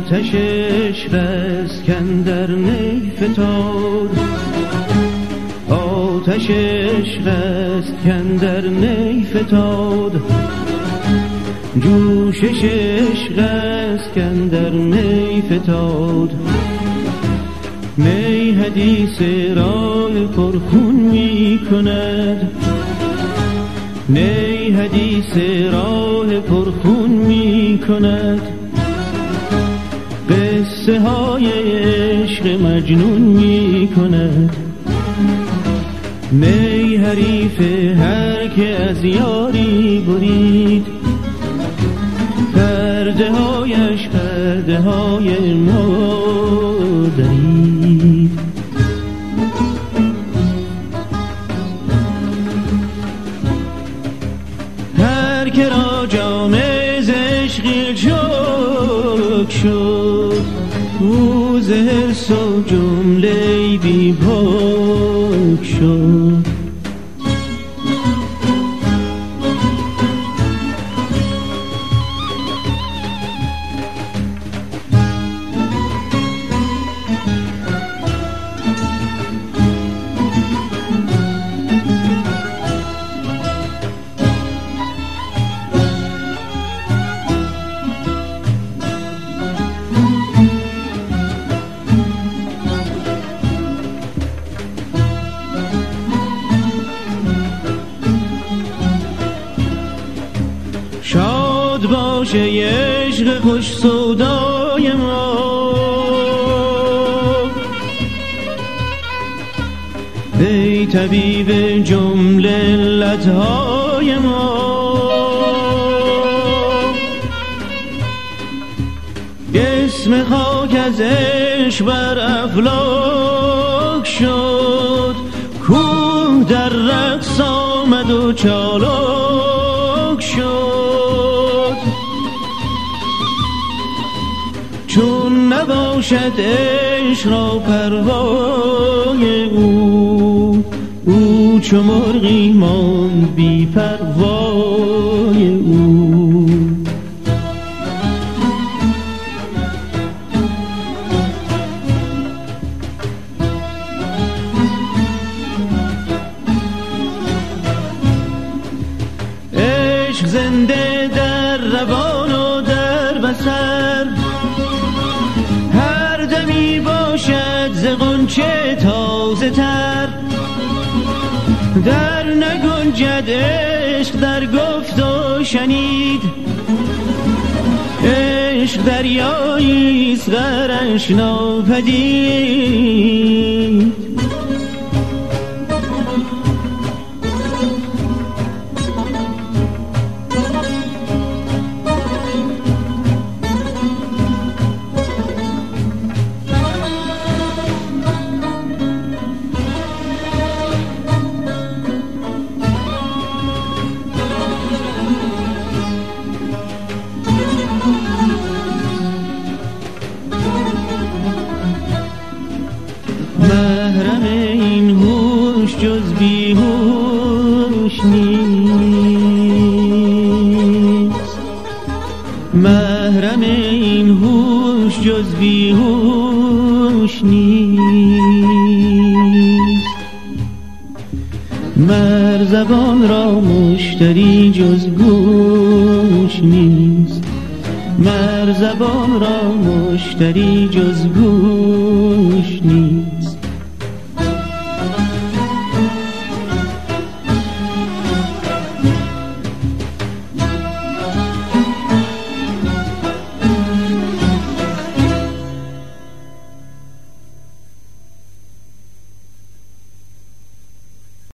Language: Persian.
آتش عشق اسکندر نی فتاد آتش عشق اسکندر نی فتاد جوشش عشق اسکندر نی فتاد می حدیث راه پرخون می کند. نی حدیث راه پرخون می کند. قصه های عشق مجنون می کند می حریف هر که از یاری برید. پرده هایش پرده های هر که را جام زشقی چک شد او زهرس و جمله بی شد. باشه عشق خوش سودای ما. ای طبیب جمله لطهای ما. اسم خاک از عشق بر افلاک شد. کوه در رقص آمد و چالاک نباشد عشق را پروای او. او چو مرغی ماند بی پروای او. عشق زنده ز غنچه تازه تر. در نگنجد عشق در گفت و شنید. عشق دریایی است غرش ناپدید محرم این هوش جز بیهوش نیست. محرم این هوش جز بیهوش نیست. مر زبان را مشتری جز گوش نیست. مر زبان را مشتری جز گوش